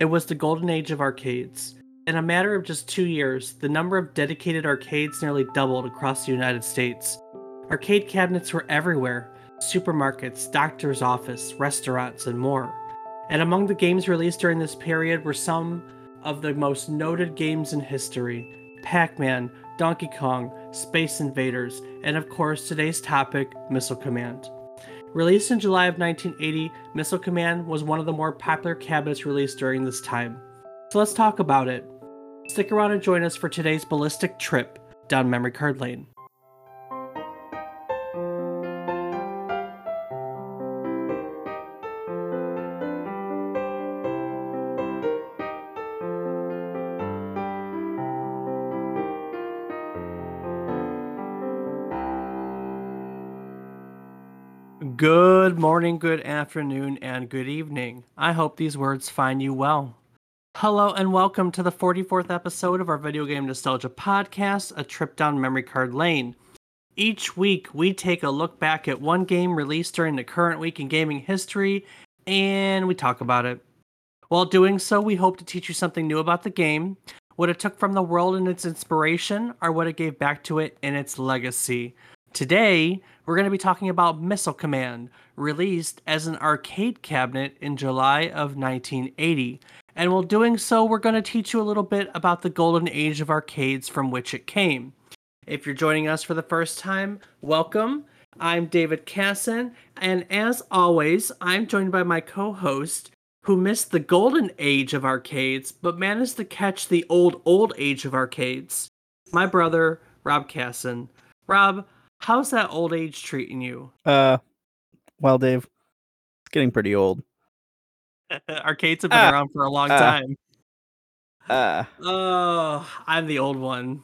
It was the golden age of arcades. In a matter of just two years, the number of dedicated arcades nearly doubled across the United States. Arcade cabinets were everywhere supermarkets, doctor's office, restaurants, and more. And among the games released during this period were some of the most noted games in history Pac Man, Donkey Kong, Space Invaders, and of course today's topic, Missile Command. Released in July of 1980, Missile Command was one of the more popular cabinets released during this time. So let's talk about it. Stick around and join us for today's ballistic trip down memory card lane. Morning, good afternoon, and good evening. I hope these words find you well. Hello, and welcome to the 44th episode of our Video Game Nostalgia Podcast, A Trip Down Memory Card Lane. Each week, we take a look back at one game released during the current week in gaming history, and we talk about it. While doing so, we hope to teach you something new about the game, what it took from the world and its inspiration, or what it gave back to it in its legacy. Today, we're going to be talking about Missile Command, released as an arcade cabinet in July of 1980. And while doing so, we're going to teach you a little bit about the golden age of arcades from which it came. If you're joining us for the first time, welcome. I'm David Casson, and as always, I'm joined by my co host, who missed the golden age of arcades but managed to catch the old, old age of arcades, my brother, Rob Casson. Rob, How's that old age treating you? Uh, well, Dave, it's getting pretty old. Arcades have been uh, around for a long uh, time. Uh, oh, I'm the old one.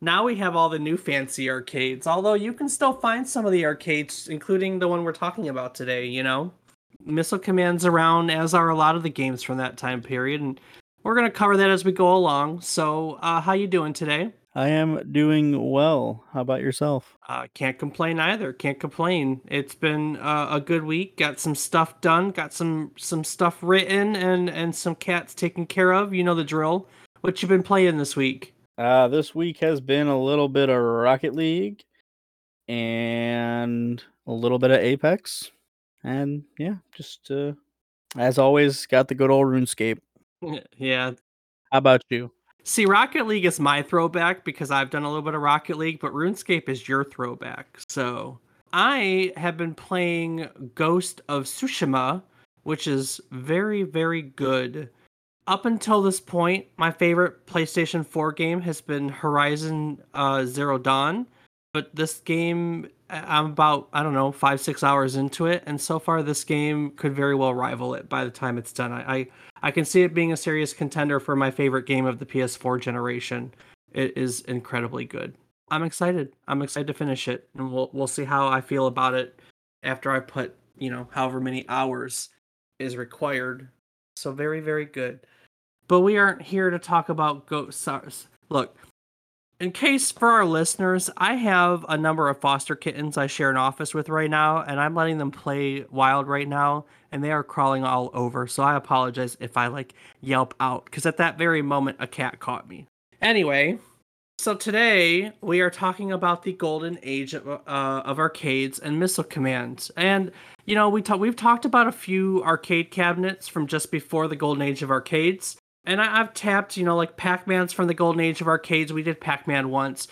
Now we have all the new fancy arcades, although you can still find some of the arcades, including the one we're talking about today, you know? Missile Command's around, as are a lot of the games from that time period, and we're going to cover that as we go along. So, uh, how you doing today? I am doing well. How about yourself? Uh, can't complain either. Can't complain. It's been uh, a good week. Got some stuff done. Got some some stuff written and and some cats taken care of. You know the drill. What you been playing this week? Uh, this week has been a little bit of Rocket League and a little bit of Apex, and yeah, just uh, as always, got the good old RuneScape. Yeah. How about you? See, Rocket League is my throwback because I've done a little bit of Rocket League, but RuneScape is your throwback. So I have been playing Ghost of Tsushima, which is very, very good. Up until this point, my favorite PlayStation 4 game has been Horizon uh, Zero Dawn, but this game, I'm about, I don't know, five, six hours into it, and so far this game could very well rival it by the time it's done. I, I I can see it being a serious contender for my favorite game of the PS4 generation. It is incredibly good. I'm excited. I'm excited to finish it, and we'll we'll see how I feel about it after I put you know however many hours is required. So very very good. But we aren't here to talk about ghost. Look, in case for our listeners, I have a number of foster kittens I share an office with right now, and I'm letting them play wild right now, and they are crawling all over. So I apologize if I like yelp out, because at that very moment, a cat caught me. Anyway, so today we are talking about the golden age of, uh, of arcades and missile commands, and you know we talk, we've talked about a few arcade cabinets from just before the golden age of arcades and I, have tapped, you know, like Pac Man's from the golden age of arcades. We did Pac Man once.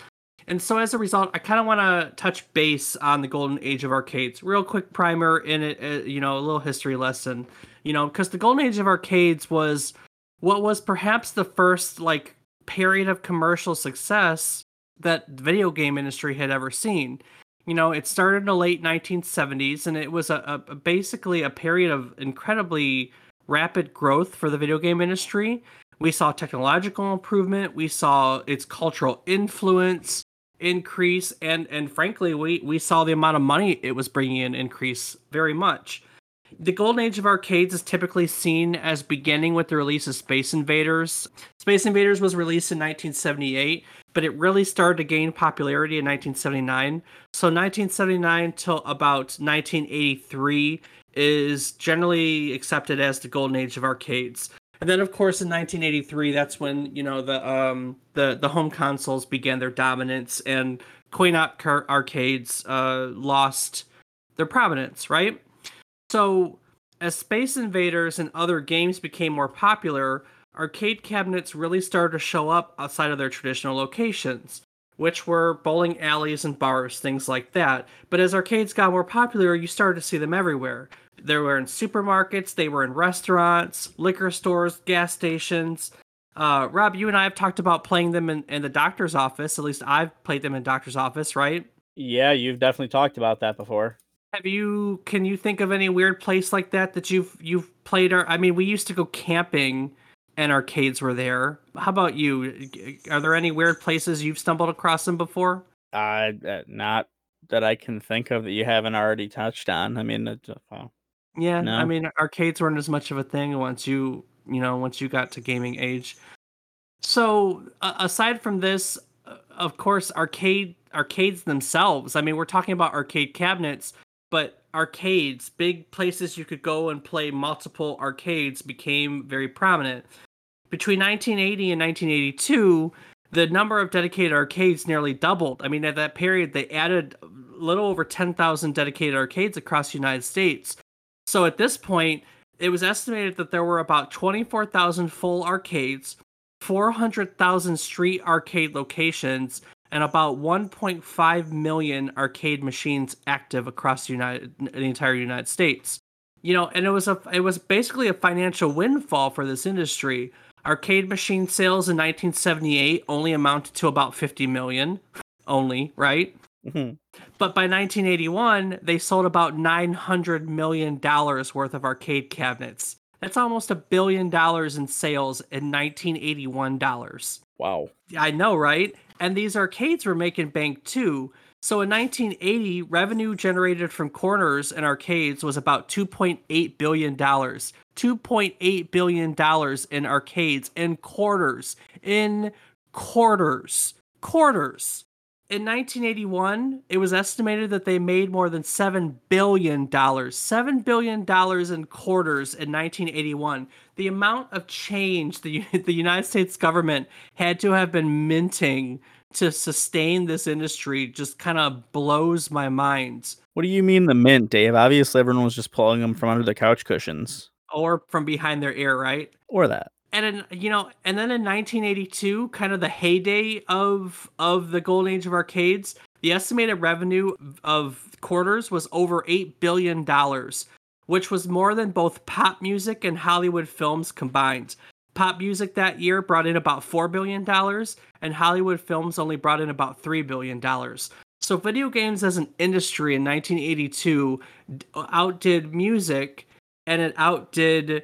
And so as a result, I kind of want to touch base on the golden age of arcades. Real quick primer in it, uh, you know, a little history lesson, you know, because the golden age of arcades was what was perhaps the first like period of commercial success that video game industry had ever seen. You know, it started in the late 1970s, and it was a, a basically a period of incredibly rapid growth for the video game industry. We saw technological improvement, we saw its cultural influence increase and and frankly we we saw the amount of money it was bringing in increase very much. The golden age of arcades is typically seen as beginning with the release of Space Invaders. Space Invaders was released in 1978, but it really started to gain popularity in 1979. So 1979 till about 1983 is generally accepted as the golden age of arcades. And then, of course, in 1983, that's when you know the um, the the home consoles began their dominance, and coin-op car- arcades uh, lost their prominence. Right. So, as Space Invaders and other games became more popular, arcade cabinets really started to show up outside of their traditional locations, which were bowling alleys and bars, things like that. But as arcades got more popular, you started to see them everywhere. They were in supermarkets, they were in restaurants, liquor stores, gas stations. Uh, Rob, you and I have talked about playing them in, in the doctor's office. At least I've played them in doctor's office, right? Yeah, you've definitely talked about that before. Have you? Can you think of any weird place like that that you've you've played? Or I mean, we used to go camping, and arcades were there. How about you? Are there any weird places you've stumbled across them before? Uh, not that I can think of that you haven't already touched on. I mean, uh, well, Yeah, I mean, arcades weren't as much of a thing once you you know once you got to gaming age. So uh, aside from this, uh, of course, arcade arcades themselves. I mean, we're talking about arcade cabinets, but arcades, big places you could go and play multiple arcades, became very prominent. Between 1980 and 1982, the number of dedicated arcades nearly doubled. I mean, at that period, they added a little over 10,000 dedicated arcades across the United States. So at this point, it was estimated that there were about 24,000 full arcades, 400,000 street arcade locations, and about 1.5 million arcade machines active across the United, the entire United States. You know, and it was a it was basically a financial windfall for this industry. Arcade machine sales in 1978 only amounted to about 50 million, only, right? Mhm. But by 1981, they sold about 900 million dollars worth of arcade cabinets. That's almost a billion dollars in sales in 1981 dollars. wow. I know, right? And these arcades were making bank too. So in 1980, revenue generated from corners and arcades was about 2.8 billion dollars. 2.8 billion dollars in arcades in quarters. In quarters. Quarters. In 1981, it was estimated that they made more than $7 billion. $7 billion in quarters in 1981. The amount of change the, the United States government had to have been minting to sustain this industry just kind of blows my mind. What do you mean the mint, Dave? Obviously, everyone was just pulling them from under the couch cushions, Or from behind their ear, right? or that. And in, you know and then in 1982 kind of the heyday of of the golden age of arcades the estimated revenue of quarters was over 8 billion dollars which was more than both pop music and hollywood films combined. Pop music that year brought in about 4 billion dollars and hollywood films only brought in about 3 billion dollars. So video games as an industry in 1982 outdid music and it outdid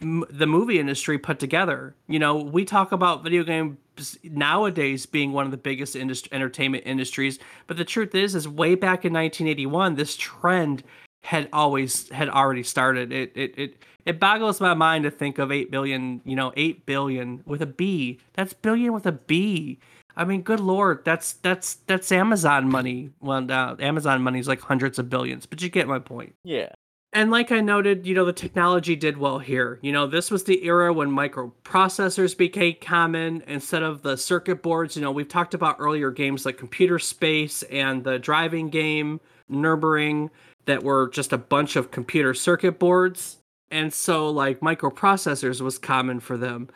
the movie industry put together. You know, we talk about video games nowadays being one of the biggest industry, entertainment industries, but the truth is, is way back in 1981, this trend had always had already started. It it it it boggles my mind to think of eight billion. You know, eight billion with a B. That's billion with a B. I mean, good lord, that's that's that's Amazon money. Well, uh, Amazon money is like hundreds of billions, but you get my point. Yeah. And like I noted, you know, the technology did well here. You know, this was the era when microprocessors became common instead of the circuit boards. You know, we've talked about earlier games like Computer Space and the driving game Nürburgring that were just a bunch of computer circuit boards. And so, like, microprocessors was common for them.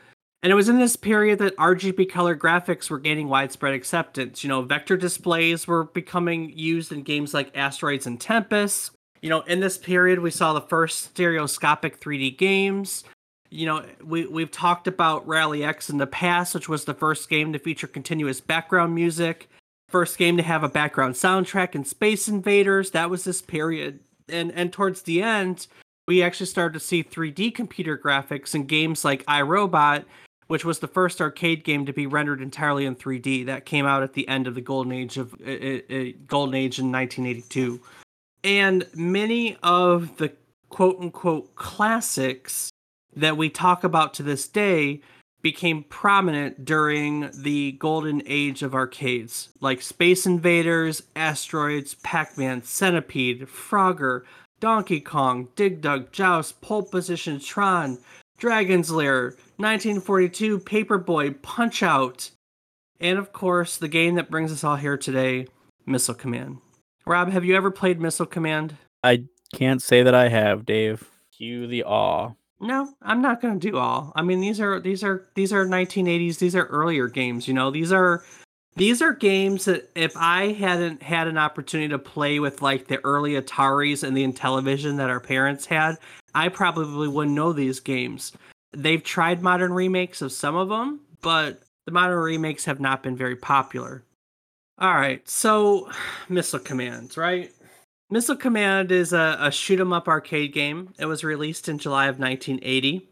And it was in this period that RGB color graphics were gaining widespread acceptance. You know, vector displays were becoming used in games like Asteroids and Tempest. You know, in this period, we saw the first stereoscopic 3D games. You know, we, we've talked about Rally X in the past, which was the first game to feature continuous background music. First game to have a background soundtrack in Space Invaders. That was this period. And and towards the end, we actually started to see 3D computer graphics in games like I, Robot, which was the first arcade game to be rendered entirely in 3D. That came out at the end of the golden age of uh, uh, golden age in 1982. And many of the quote unquote classics that we talk about to this day became prominent during the golden age of arcades, like Space Invaders, Asteroids, Pac Man, Centipede, Frogger, Donkey Kong, Dig Dug, Joust, Pole Position, Tron, Dragon's Lair, 1942, Paperboy, Punch Out, and of course, the game that brings us all here today, Missile Command. Rob, have you ever played Missile Command? I can't say that I have, Dave. Cue the awe. No, I'm not going to do all. I mean, these are these are these are 1980s. These are earlier games. You know, these are these are games that if I hadn't had an opportunity to play with like the early Ataris and the Intellivision that our parents had, I probably wouldn't know these games. They've tried modern remakes of some of them, but the modern remakes have not been very popular. All right, so Missile Commands, right? Missile Command is a, a shoot 'em up arcade game. It was released in July of 1980.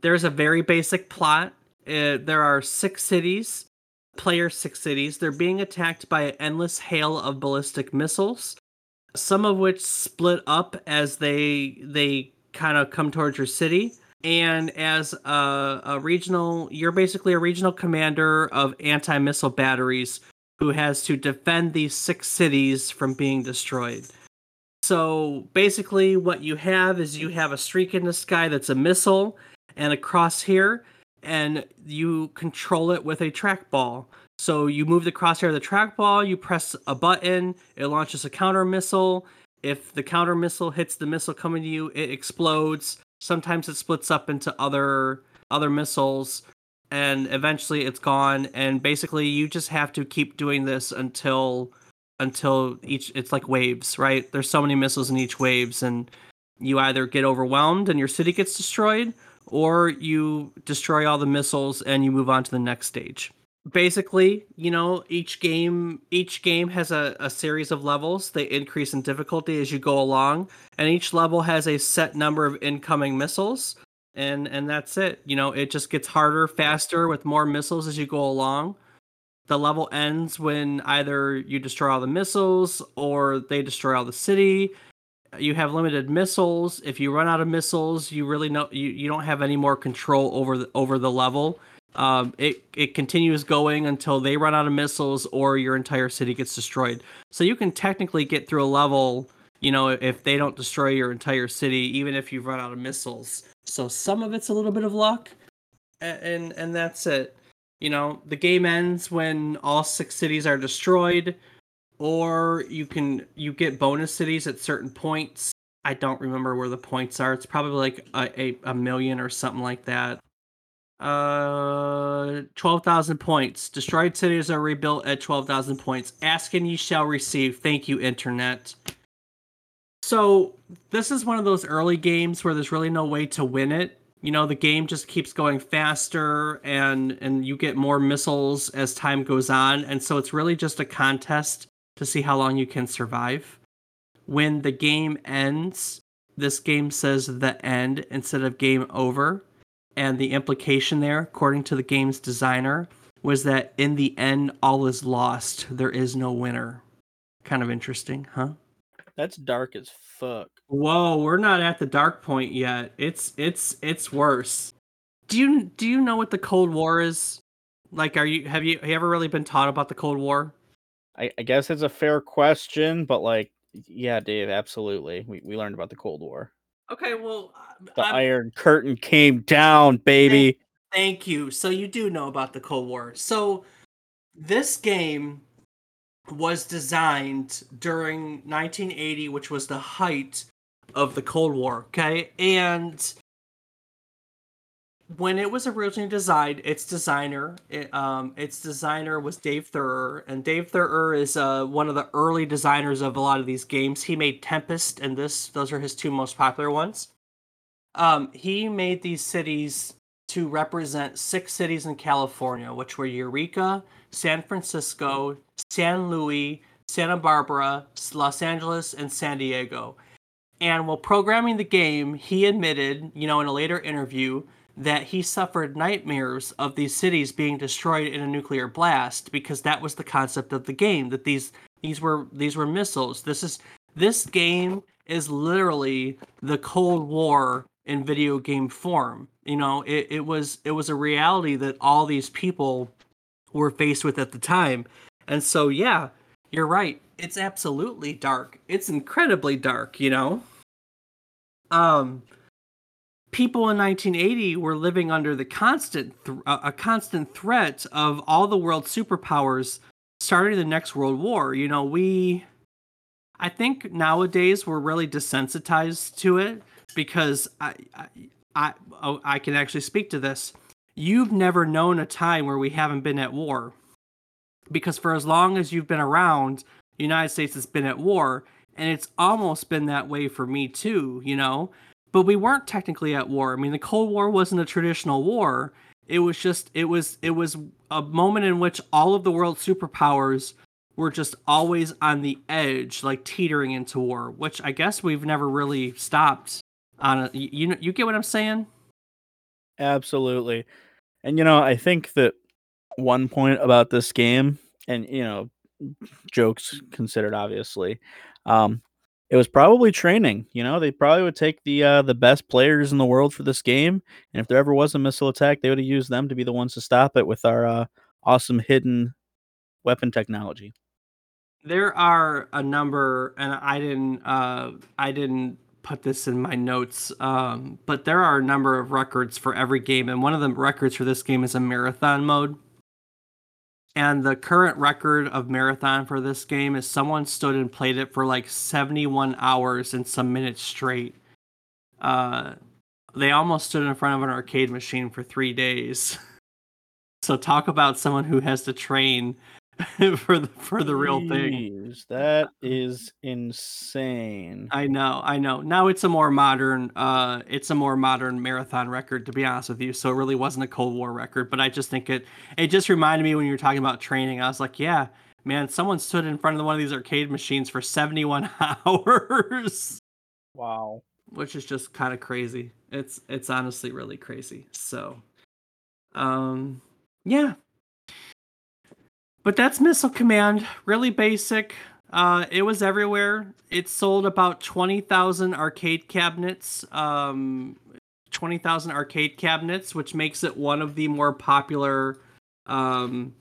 There's a very basic plot. Uh, there are six cities, player six cities. They're being attacked by an endless hail of ballistic missiles, some of which split up as they they kind of come towards your city. And as a, a regional, you're basically a regional commander of anti missile batteries who has to defend these six cities from being destroyed. So basically, what you have is you have a streak in the sky that's a missile and a crosshair, and you control it with a trackball. So you move the crosshair of the trackball, you press a button, it launches a counter missile. If the counter missile hits the missile coming to you, it explodes. Sometimes it splits up into other other missiles, and eventually it's gone. And basically, you just have to keep doing this until until each it's like waves, right? There's so many missiles in each waves and you either get overwhelmed and your city gets destroyed or you destroy all the missiles and you move on to the next stage. Basically, you know, each game each game has a, a series of levels. They increase in difficulty as you go along, and each level has a set number of incoming missiles. And and that's it. You know, it just gets harder, faster with more missiles as you go along. The level ends when either you destroy all the missiles or they destroy all the city. You have limited missiles. If you run out of missiles you really know you, you don't have any more control over the over the level. Um, it it continues going until they run out of missiles or your entire city gets destroyed. So you can technically get through a level you know if they don't destroy your entire city even if you've run out of missiles so some of it's a little bit of luck and and, that's it you know, the game ends when all six cities are destroyed, or you can you get bonus cities at certain points. I don't remember where the points are. It's probably like a, a, a million or something like that. Uh, twelve thousand points. Destroyed cities are rebuilt at twelve thousand points. Ask and ye shall receive. Thank you, internet. So this is one of those early games where there's really no way to win it. You know the game just keeps going faster and and you get more missiles as time goes on. And so it's really just a contest to see how long you can survive. When the game ends this game says the end instead of game over. And the implication there according to the game's designer was that in the end all is lost. There is no winner. Kind of interesting huh that's dark as fuck. Whoa, we're not at the dark point yet. It's it's it's worse. Do you do you know what the Cold War is? Like, are you have you, have you ever really been taught about the Cold War? I, I guess it's a fair question, but like, yeah, Dave, absolutely. We we learned about the Cold War. Okay, well, uh, the I'm, Iron Curtain came down, baby. Thank, thank you. So you do know about the Cold War. So this game was designed during 1980, which was the height of the Cold War. Okay, and when it was originally designed, its designer, it, um, its designer was Dave Theurer, and Dave Theurer is uh, one of the early designers of a lot of these games. He made Tempest and this; those are his two most popular ones. Um, he made these cities to represent six cities in California, which were Eureka, San Francisco, San Luis, Santa Barbara, Los Angeles, and San Diego. And while programming the game, he admitted, you know, in a later interview, that he suffered nightmares of these cities being destroyed in a nuclear blast because that was the concept of the game that these these were these were missiles. This is this game is literally the Cold War in video game form. You know, it, it was it was a reality that all these people were faced with at the time. And so yeah, you're right. It's absolutely dark. It's incredibly dark, you know? Um people in 1980 were living under the constant th- a constant threat of all the world's superpowers starting the next world war you know we i think nowadays we're really desensitized to it because i i i, oh, I can actually speak to this you've never known a time where we haven't been at war because for as long as you've been around the united states has been at war and it's almost been that way for me too you know but we weren't technically at war. I mean, the Cold War wasn't a traditional war. It was just it was it was a moment in which all of the world's superpowers were just always on the edge, like teetering into war, which I guess we've never really stopped on a, you know you get what I'm saying? Absolutely. And you know, I think that one point about this game and you know, jokes considered obviously, um it was probably training. You know, they probably would take the uh, the best players in the world for this game, and if there ever was a missile attack, they would have used them to be the ones to stop it with our uh, awesome hidden weapon technology. There are a number, and I didn't uh, I didn't put this in my notes, um, but there are a number of records for every game, and one of the records for this game is a marathon mode. And the current record of marathon for this game is someone stood and played it for like 71 hours and some minutes straight. Uh, they almost stood in front of an arcade machine for three days. So talk about someone who has to train for the for the real thing. That is insane. I know, I know. Now it's a more modern uh it's a more modern marathon record to be honest with you. So it really wasn't a Cold War record, but I just think it it just reminded me when you were talking about training. I was like, yeah, man, someone stood in front of one of these arcade machines for 71 hours. Wow. Which is just kind of crazy. It's it's honestly really crazy. So um yeah, but that's Missile Command, really basic. Uh, it was everywhere. It sold about twenty thousand arcade cabinets. Um, twenty thousand arcade cabinets, which makes it one of the more popular, um,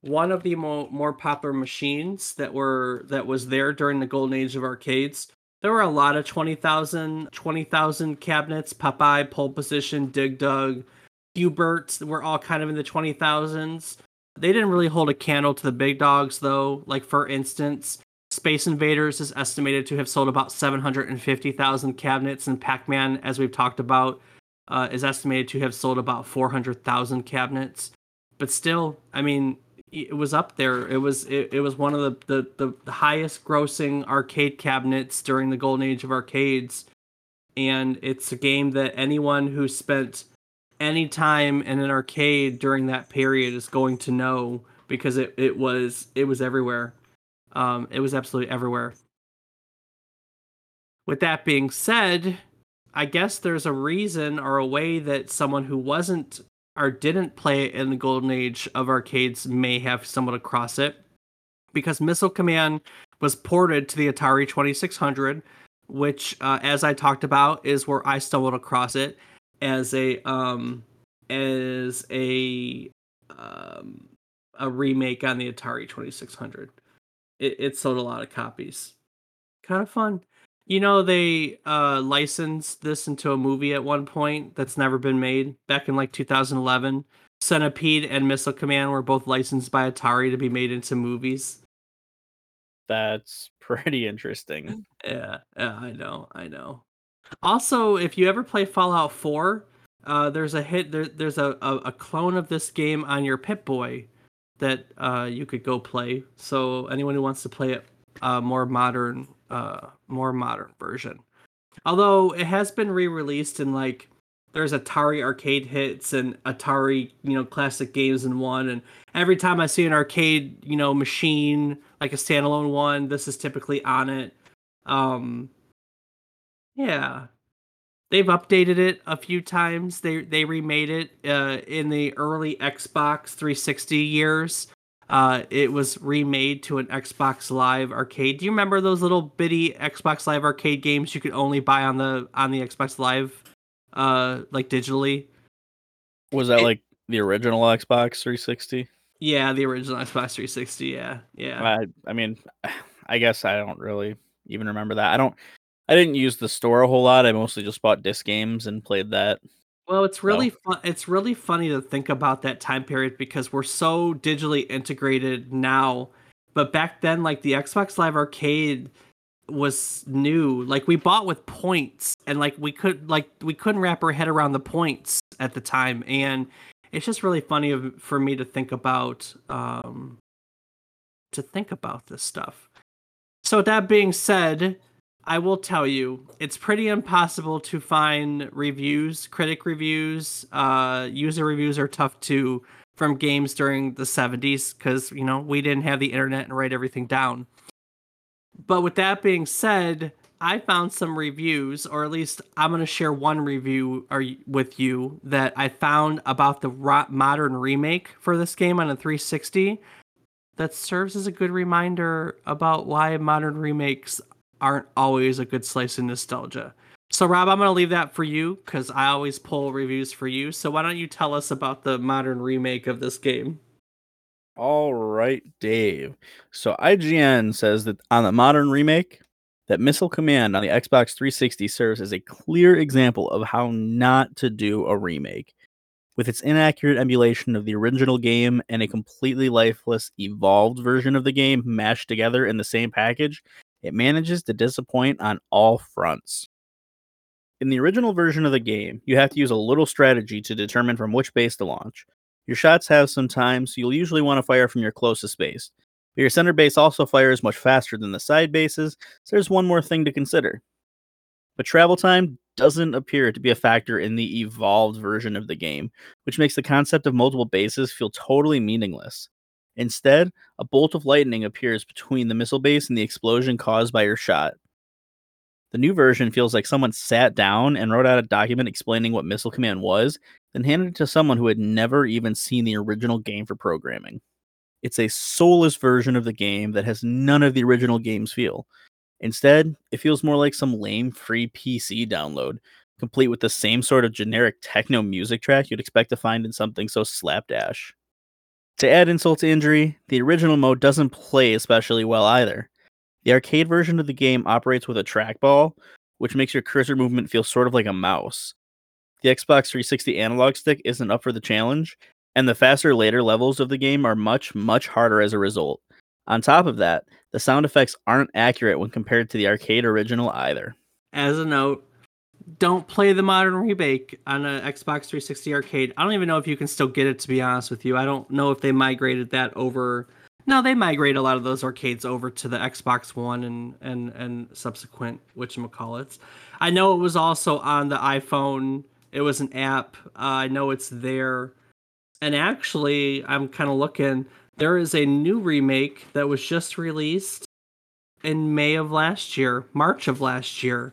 one of the more more popular machines that were that was there during the golden age of arcades. There were a lot of 20,000 20,000 cabinets. Popeye, Pole Position, Dig Dug, Q*bert were all kind of in the twenty thousands. They didn't really hold a candle to the big dogs, though. Like, for instance, Space Invaders is estimated to have sold about 750,000 cabinets, and Pac Man, as we've talked about, uh, is estimated to have sold about 400,000 cabinets. But still, I mean, it was up there. It was it, it was one of the, the, the highest grossing arcade cabinets during the golden age of arcades. And it's a game that anyone who spent any time in an arcade during that period is going to know because it, it was it was everywhere. Um, it was absolutely everywhere. With that being said, I guess there's a reason or a way that someone who wasn't or didn't play it in the golden age of arcades may have stumbled across it because Missile Command was ported to the Atari 2600, which, uh, as I talked about, is where I stumbled across it as a um as a um a remake on the Atari 2600. It, it sold a lot of copies. Kind of fun. You know, they uh, licensed this into a movie at one point that's never been made back in like 2011. Centipede and Missile Command were both licensed by Atari to be made into movies. That's pretty interesting. Yeah, yeah, I know, I know. Also, if you ever play Fallout 4, uh, there's a hit. There, there's a, a, a, clone of this game on your Pip Boy that uh, you could go play. So anyone who wants to play it, uh, more modern, uh, more modern version. Although it has been re-released in like there's Atari arcade hits and Atari, you know, classic games in one. And every time I see an arcade, you know, machine like a standalone one, this is typically on it. Um, yeah. They've updated it a few times. They they remade it uh, in the early Xbox 360 years. Uh, it was remade to an Xbox Live arcade. Do you remember those little bitty Xbox Live arcade games you could only buy on the on the Xbox Live, uh, like digitally? Was that it, like the original Xbox 360? Yeah, the original Xbox 360. Yeah, yeah. I I mean, I guess I don't really even remember that. I don't I didn't use the store a whole lot. I mostly just bought disc games and played that. Well, it's really fun. It's really funny to think about that time period because we're so digitally integrated now. But back then, like the Xbox Live Arcade was new. Like we bought with points, and like we could like we couldn't wrap our head around the points at the time, and it's just really funny for me to think about um to think about this stuff. So that being said, I will tell you, it's pretty impossible to find reviews, critic reviews, uh, user reviews are tough too from games during the 70s because, you know, we didn't have the internet and write everything down. But with that being said, I found some reviews, or at least I'm going to share one review with you that I found about the modern remake for this game on a 360 that serves as a good reminder about why modern remakes aren't always a good slice of nostalgia. So, Rob, I'm going to leave that for you because I always pull reviews for you. So, why don't you tell us about the modern remake of this game? All right, Dave. So, IGN says that on the modern remake, that Missile Command on the Xbox 360 serves as a clear example of how not to do a remake. With its inaccurate emulation of the original game and a completely lifeless, evolved version of the game mashed together in the same package, it manages to disappoint on all fronts. In the original version of the game, you have to use a little strategy to determine from which base to launch. Your shots have some time, so you'll usually want to fire from your closest base. But your center base also fires much faster than the side bases, so there's one more thing to consider. But travel time doesn't appear to be a factor in the evolved version of the game, which makes the concept of multiple bases feel totally meaningless. Instead, a bolt of lightning appears between the missile base and the explosion caused by your shot. The new version feels like someone sat down and wrote out a document explaining what Missile Command was, then handed it to someone who had never even seen the original game for programming. It's a soulless version of the game that has none of the original game's feel. Instead, it feels more like some lame free PC download, complete with the same sort of generic techno music track you'd expect to find in something so slapdash. To add insult to injury, the original mode doesn't play especially well either. The arcade version of the game operates with a trackball, which makes your cursor movement feel sort of like a mouse. The Xbox 360 analog stick isn't up for the challenge, and the faster later levels of the game are much, much harder as a result. On top of that, the sound effects aren't accurate when compared to the arcade original either. As a note, don't play the modern remake on an Xbox 360 arcade. I don't even know if you can still get it to be honest with you. I don't know if they migrated that over. No, they migrate a lot of those arcades over to the Xbox One and and and subsequent whatchamacallits. I know it was also on the iPhone. It was an app. Uh, I know it's there. And actually, I'm kind of looking. There is a new remake that was just released in May of last year, March of last year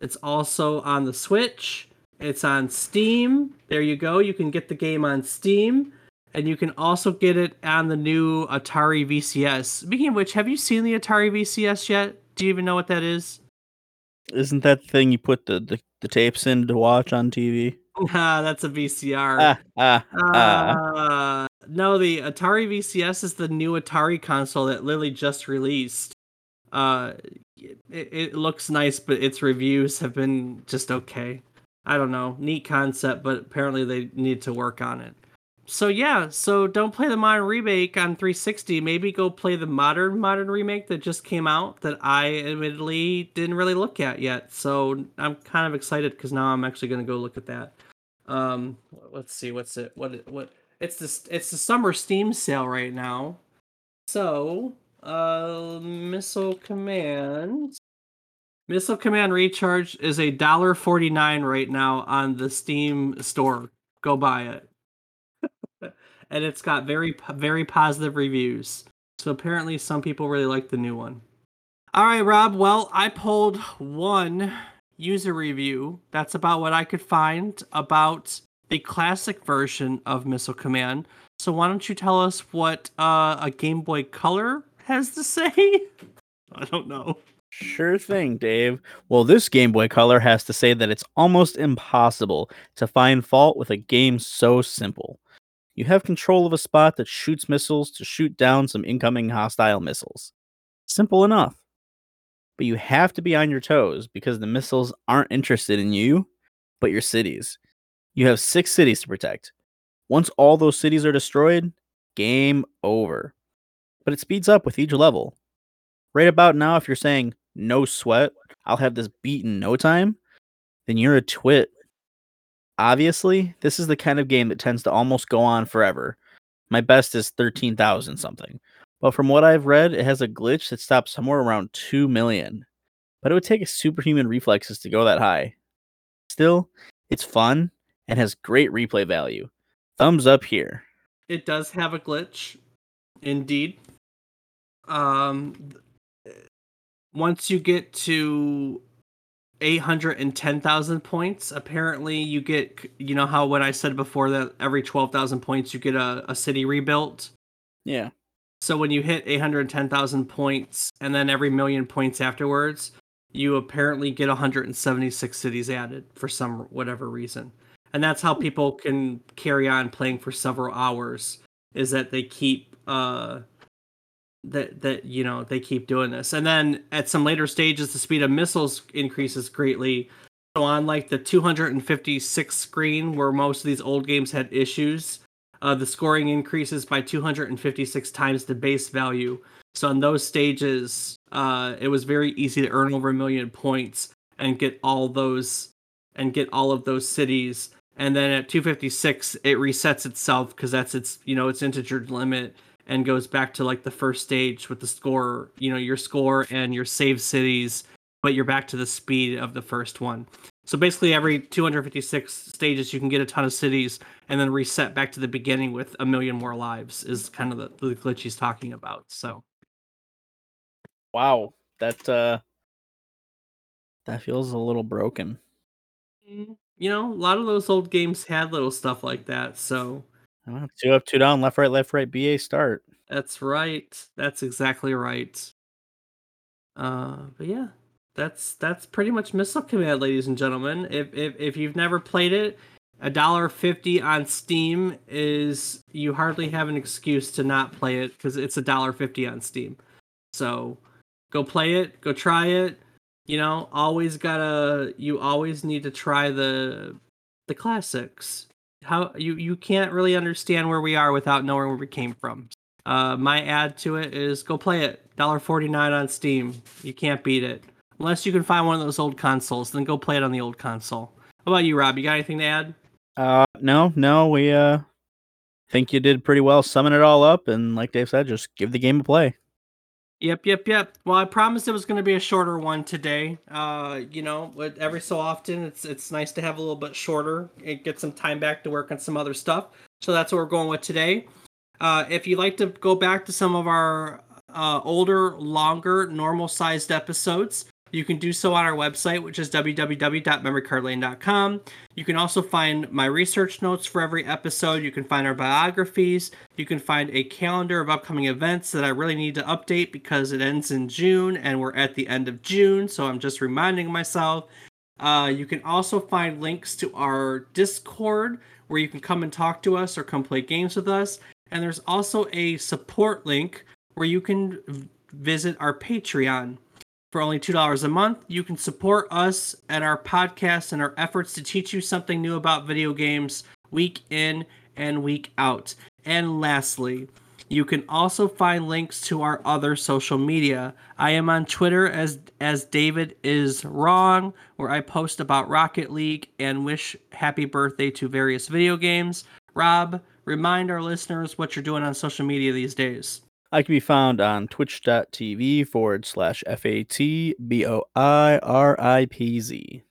it's also on the Switch. It's on Steam. There you go. You can get the game on Steam. And you can also get it on the new Atari VCS. Speaking of which, have you seen the Atari VCS yet? Do you even know what that is? Isn't that the thing you put the, the, the tapes in to watch on TV? Ah, that's a VCR. Ah, ah, ah. Uh, no, the Atari VCS is the new Atari console that Lily just released. Uh, it, it looks nice, but its reviews have been just okay. I don't know, neat concept, but apparently they need to work on it. So yeah, so don't play the modern remake on 360. Maybe go play the modern modern remake that just came out that I admittedly didn't really look at yet. So I'm kind of excited because now I'm actually going to go look at that. Um, let's see, what's it? What what? It's this. It's the summer Steam sale right now. So uh, missile command. Missile command recharge is a dollar forty nine right now on the Steam store. Go buy it. and it's got very very positive reviews. So apparently some people really like the new one. All right, Rob. Well, I pulled one user review. That's about what I could find about the classic version of Missile Command. So why don't you tell us what uh, a Game Boy Color has to say? I don't know. Sure thing, Dave. Well, this Game Boy Color has to say that it's almost impossible to find fault with a game so simple. You have control of a spot that shoots missiles to shoot down some incoming hostile missiles. Simple enough. but you have to be on your toes because the missiles aren't interested in you, but your cities. You have six cities to protect. Once all those cities are destroyed, game over. But it speeds up with each level. Right about now, if you're saying no sweat, I'll have this beat in no time, then you're a twit. Obviously, this is the kind of game that tends to almost go on forever. My best is 13,000 something. But from what I've read, it has a glitch that stops somewhere around 2 million. But it would take superhuman reflexes to go that high. Still, it's fun and has great replay value. Thumbs up here. It does have a glitch, indeed. Um, once you get to 810,000 points, apparently you get, you know, how when I said before that every 12,000 points you get a, a city rebuilt? Yeah. So when you hit 810,000 points and then every million points afterwards, you apparently get 176 cities added for some whatever reason. And that's how people can carry on playing for several hours is that they keep uh that that you know they keep doing this. And then at some later stages the speed of missiles increases greatly. So on like the 256 screen where most of these old games had issues, uh, the scoring increases by 256 times the base value. So on those stages, uh, it was very easy to earn over a million points and get all those and get all of those cities. And then at 256, it resets itself because that's its you know its integer limit and goes back to like the first stage with the score, you know, your score and your save cities, but you're back to the speed of the first one. So basically, every 256 stages, you can get a ton of cities and then reset back to the beginning with a million more lives. Is kind of the, the glitch he's talking about. So, wow, that uh, that feels a little broken. Mm, you know, a lot of those old games had little stuff like that. So, two up, two down, left, right, left, right, BA start. That's right. That's exactly right. Uh, but yeah, that's that's pretty much Missile Command, ladies and gentlemen. If if if you've never played it, a dollar fifty on Steam is you hardly have an excuse to not play it because it's a dollar fifty on Steam. So go play it, go try it. You know, always gotta you always need to try the the classics. How you you can't really understand where we are without knowing where we came from. Uh, my add to it is go play it. Dollar forty nine on Steam. You can't beat it. Unless you can find one of those old consoles, then go play it on the old console. How about you, Rob? You got anything to add? Uh, no, no. We uh think you did pretty well summing it all up, and like Dave said, just give the game a play. Yep, yep, yep. Well, I promised it was going to be a shorter one today. Uh, you know, every so often it's it's nice to have a little bit shorter. It gets some time back to work on some other stuff. So that's what we're going with today. Uh, if you'd like to go back to some of our uh, older, longer, normal sized episodes, you can do so on our website, which is www.memorycardlane.com. You can also find my research notes for every episode. You can find our biographies. You can find a calendar of upcoming events that I really need to update because it ends in June and we're at the end of June. So I'm just reminding myself. Uh, you can also find links to our Discord where you can come and talk to us or come play games with us. And there's also a support link where you can visit our Patreon. For only $2 a month, you can support us and our podcast and our efforts to teach you something new about video games week in and week out. And lastly, you can also find links to our other social media. I am on Twitter as as David is wrong, where I post about Rocket League and wish happy birthday to various video games. Rob, remind our listeners what you're doing on social media these days. I can be found on twitch.tv forward slash F A T B O I R I P Z.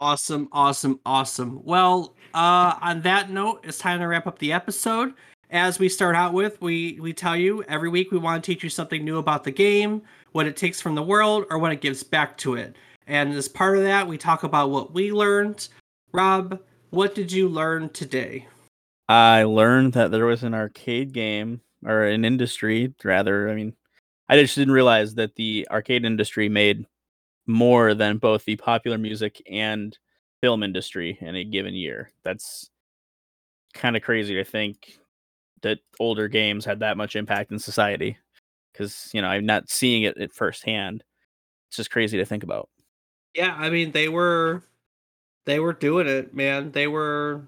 Awesome, awesome, awesome. Well, uh, on that note, it's time to wrap up the episode. As we start out with, we we tell you every week we want to teach you something new about the game, what it takes from the world, or what it gives back to it. And as part of that, we talk about what we learned. Rob, what did you learn today? I learned that there was an arcade game or an industry rather. I mean, I just didn't realize that the arcade industry made more than both the popular music and film industry in a given year. That's kind of crazy to think that older games had that much impact in society because you know I'm not seeing it at firsthand. It's just crazy to think about. Yeah, I mean they were they were doing it, man. They were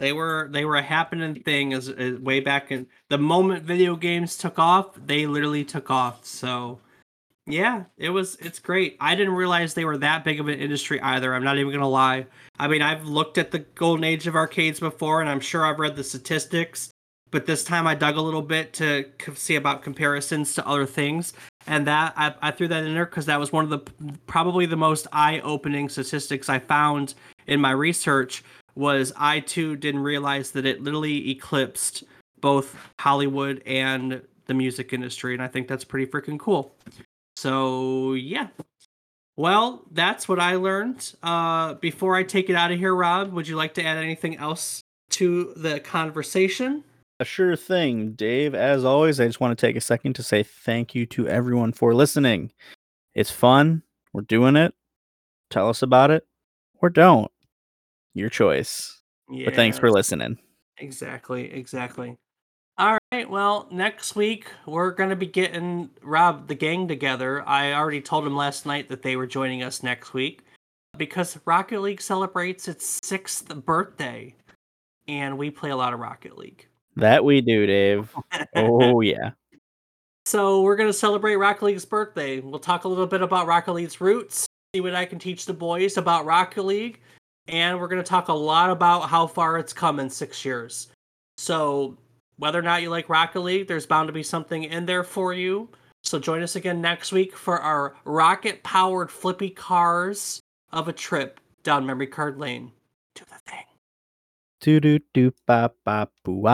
they were they were a happening thing as, as way back in the moment video games took off, they literally took off. So yeah, it was it's great. I didn't realize they were that big of an industry either. I'm not even gonna lie. I mean, I've looked at the golden age of arcades before, and I'm sure I've read the statistics. But this time I dug a little bit to see about comparisons to other things, and that I, I threw that in there because that was one of the probably the most eye-opening statistics I found in my research. Was I too didn't realize that it literally eclipsed both Hollywood and the music industry, and I think that's pretty freaking cool. So yeah. Well, that's what I learned. Uh, before I take it out of here, Rob, would you like to add anything else to the conversation? A sure thing, Dave. As always, I just want to take a second to say thank you to everyone for listening. It's fun. We're doing it. Tell us about it or don't. Your choice. Yeah. But thanks for listening. Exactly. Exactly. All right. Well, next week we're gonna be getting Rob the gang together. I already told him last night that they were joining us next week because Rocket League celebrates its sixth birthday, and we play a lot of Rocket League. That we do, Dave. oh yeah. So we're gonna celebrate Rocket League's birthday. We'll talk a little bit about Rocket League's roots, see what I can teach the boys about Rocket League, and we're gonna talk a lot about how far it's come in six years. So whether or not you like Rocket League, there's bound to be something in there for you. So join us again next week for our rocket powered flippy cars of a trip down memory card lane. Do the thing. Do do do ba ba boo